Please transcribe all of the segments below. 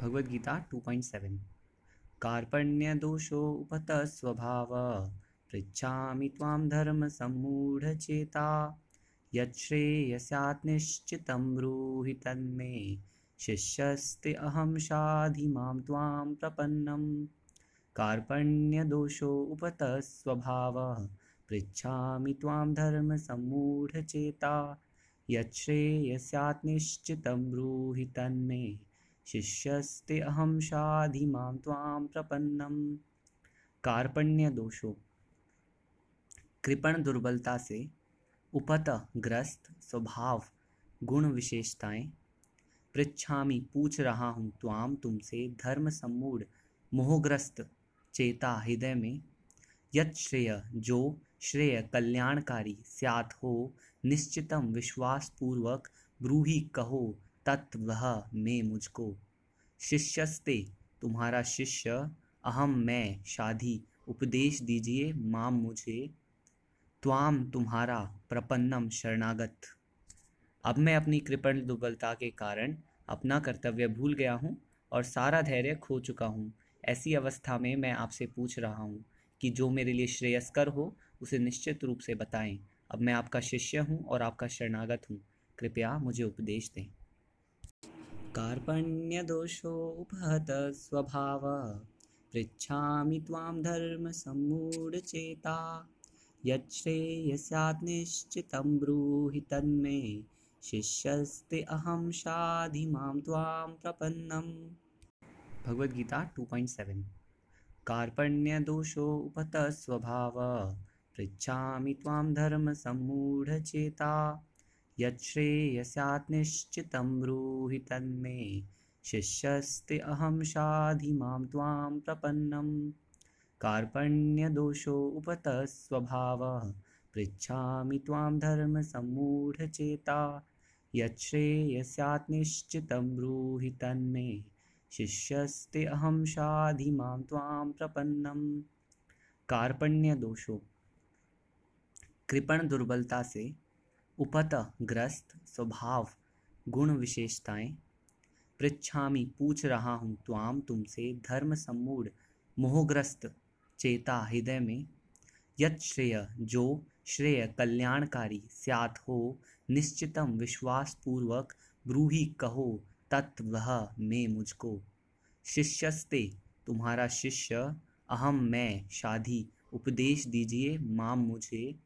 भगवद्गीता 2.7 कार्पण्यदोषो उपतः स्वभाव पृच्छामि त्वां धर्मसम्मूढचेता यच्छ्रेयस्यात् ब्रूहि तन्मे, शिष्यस्ते अहं शाधि माँ प्रपन्नम् कार्पण्यदोषो उपतः स्वभावः पृच्छामि त्वां धर्मसम्मूढचेता यच्छ्रेयस्यात् निश्चितं ब्रूहि तन्मे। शिष्यस्ते अहम शाधि माँ त्वां प्रपन्नम। कार्पण्य दोषो कृपण दुर्बलता से उपत ग्रस्त स्वभाव गुण विशेषताएँ। पृच्छामी, पूछ रहा हूँ त्वाम तुमसे धर्म सम्मूढ़ मोहग्रस्त चेता हृदय में। यत श्रेय, जो श्रेय कल्याणकारी स्यात हो, निश्चितम विश्वास पूर्वक ब्रूही कहो तत्व में मुझको। शिष्यस्ते, तुम्हारा शिष्य अहम मैं, शादी, उपदेश दीजिए माम मुझे त्वाम तुम्हारा प्रपन्नम शरणागत। अब मैं अपनी कृपण दुर्बलता के कारण अपना कर्तव्य भूल गया हूँ और सारा धैर्य खो चुका हूँ। ऐसी अवस्था में मैं आपसे पूछ रहा हूँ कि जो मेरे लिए श्रेयस्कर हो, उसे निश्चित रूप से बताएँ। अब मैं आपका शिष्य हूँ और आपका शरणागत हूँ। कृपया मुझे उपदेश दें। कार्पण्यदोषोपहतस्वभावः। पृच्छामि त्वां धर्मसम्मूढचेता यच्छ्रेयस्यात् निश्चितं ब्रूहि तन्मे। शिष्यस्ते अहं शाधि माँ त्वां प्रपन्नम्। भगवद्गीता 2.7 कार्पण्यदोषो उपतः स्वभावः पृच्छामि त्वां धर्मसम्मूढचेता यच्छ्रेयस्यात् निश्चितं ब्रूहि तन्मे। शिष्यस्ते अहं शाधि माँ त्वां उपतः स्वभावः। पृच्छामि त्वां धर्मसम्मूढचेता यच्छ्रेयस्यात् निश्चितं ब्रूहि तन्मे। शिष्यस्ते अहं शाधि माँ त्वां प्रपन्नम् कार्पण्यदोषो। कृपण दुर्बलता से उपत ग्रस्त स्वभाव, गुण विशेषताएँ। पृच्छामी, पूछ रहा हूँ, त्वाम तुमसे धर्म सम्मूढ़, मोहग्रस्त, चेता हृदय में। यत श्रेय, जो श्रेय कल्याणकारी, स्यात हो, निश्चितम विश्वास पूर्वक ब्रूही कहो तत्व में मुझको। शिष्यस्ते, तुम्हारा शिष्य अहम मैं शाधी उपदेश दीजिए माम मुझे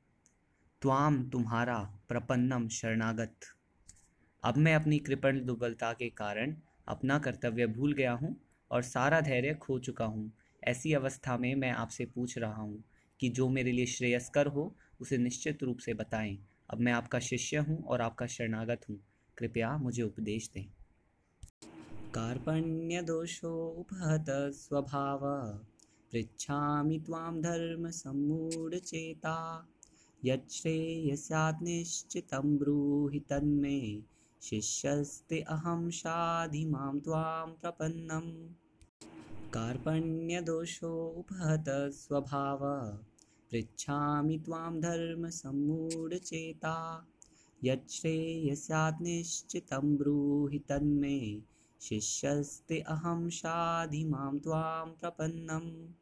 त्वाम तुम्हारा प्रपन्नम शरणागत। अब मैं अपनी कृपण दुर्बलता के कारण अपना कर्तव्य भूल गया हूँ और सारा धैर्य खो चुका हूँ। ऐसी अवस्था में मैं आपसे पूछ रहा हूँ कि जो मेरे लिए श्रेयस्कर हो, उसे निश्चित रूप से बताएँ। अब मैं आपका शिष्य हूँ और आपका शरणागत हूँ। कृपया मुझे उपदेश दें। कार्पण्य दोषो उपहत स्वभाव त्वां धर्म सम्मूढ़ चेता यच्छ्रेयस्यात् निश्चितं ब्रूहि तन्मे। शिष्यस्ते अहं शाधि माँ त्वां प्रपन्नम् कार्पण्यदोषोपहतः स्वभावः। पृच्छामि त्वां धर्मसम्मूढचेता यच्छ्रेयस्यात् निश्चितं ब्रूहि तन्मे। शिष्यस्ते अहं शाधि माँ त्वां प्रपन्नम्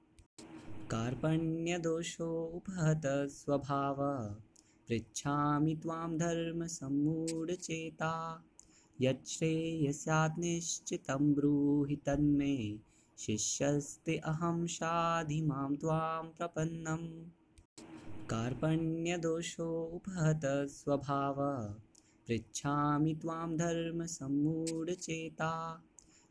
कार्पण्यदोषोपहतः स्वभावः पृच्छामि त्वां धर्मसम्मूढचेता यच्छ्रेयस्यात् निश्चितं ब्रूहि तन्मे। शिष्यस्ते अहं शाधि मां त्वां प्रपन्नम्। कार्पण्यदोषोपहतः स्वभावः पृच्छामि त्वां धर्मसम्मूढचेता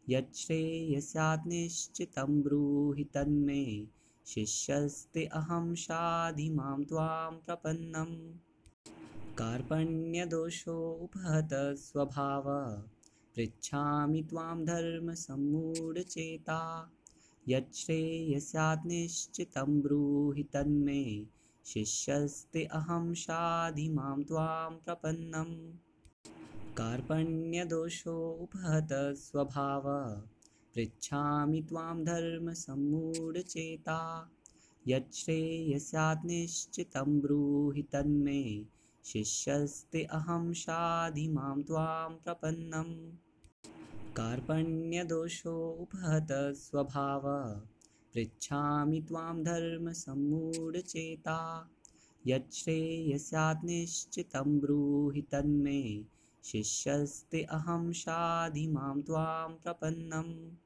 यच्छ्रेयस्यात् निश्चितं ब्रूहि तन्मे शिष्यस्ते अहं शाधि माँ त्वां प्रपन्नम्। कार्पण्यदोषो उपहतः स्वभावः। पृच्छामि त्वां धर्मसम्मूढचेता यच्छ्रेयस्यात् निश्चितं ब्रूहि तन्मे। शिष्यस्ते अहं शाधि माँ त्वां प्रपन्नम्। कार्पण्यदोषो उपहतः स्वभावः। पृच्छामि त्वां धर्मसम्मूढचेता। यच्छ्रेयस्यात् निश्चितं ब्रूहि तन्मे। शिष्यस्ते अहं शाधि माँ त्वां प्रपन्नम्। कार्पण्यदोषोपहत स्वभाव। पृच्छामि त्वां धर्मसम्मूढचेता। यच्छ्रेयस्यात् निश्चितं ब्रूहि तन्मे। शिष्यस्ते अहं शाधि माँ त्वां प्रपन्नम्।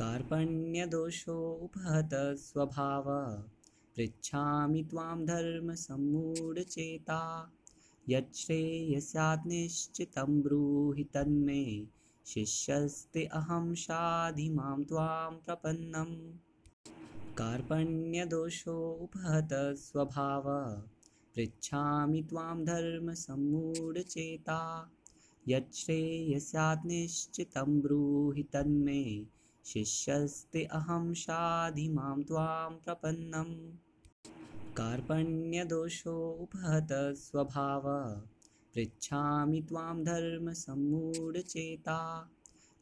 कार्पण्यदोषोपहत स्वभाव। पृच्छामि त्वां धर्मसम्मूढचेता यच्छ्रेयस्यात् निश्चितं ब्रूहि तन्मे। शिष्यस्ते अहं शाधि मां त्वां प्रपन्नम्। कार्पण्यदोषोपहत स्वभाव। पृच्छामि त्वां धर्मसम्मूढचेता यच्छ्रेयस्यात् निश्चितं ब्रूहि तन्मे शिष्यस्ते अहं शाधि माँ त्वां प्रपन्नम्। कार्पण्यदोषोपहत स्वभाव। पृच्छामि त्वां धर्मसम्मूढचेता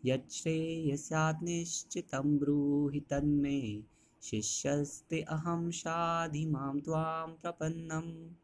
यच्छ्रेयस्यात् निश्चितं ब्रूहि तन्मे। शिष्यस्ते अहं शाधि माँ त्वां प्रपन्नम्।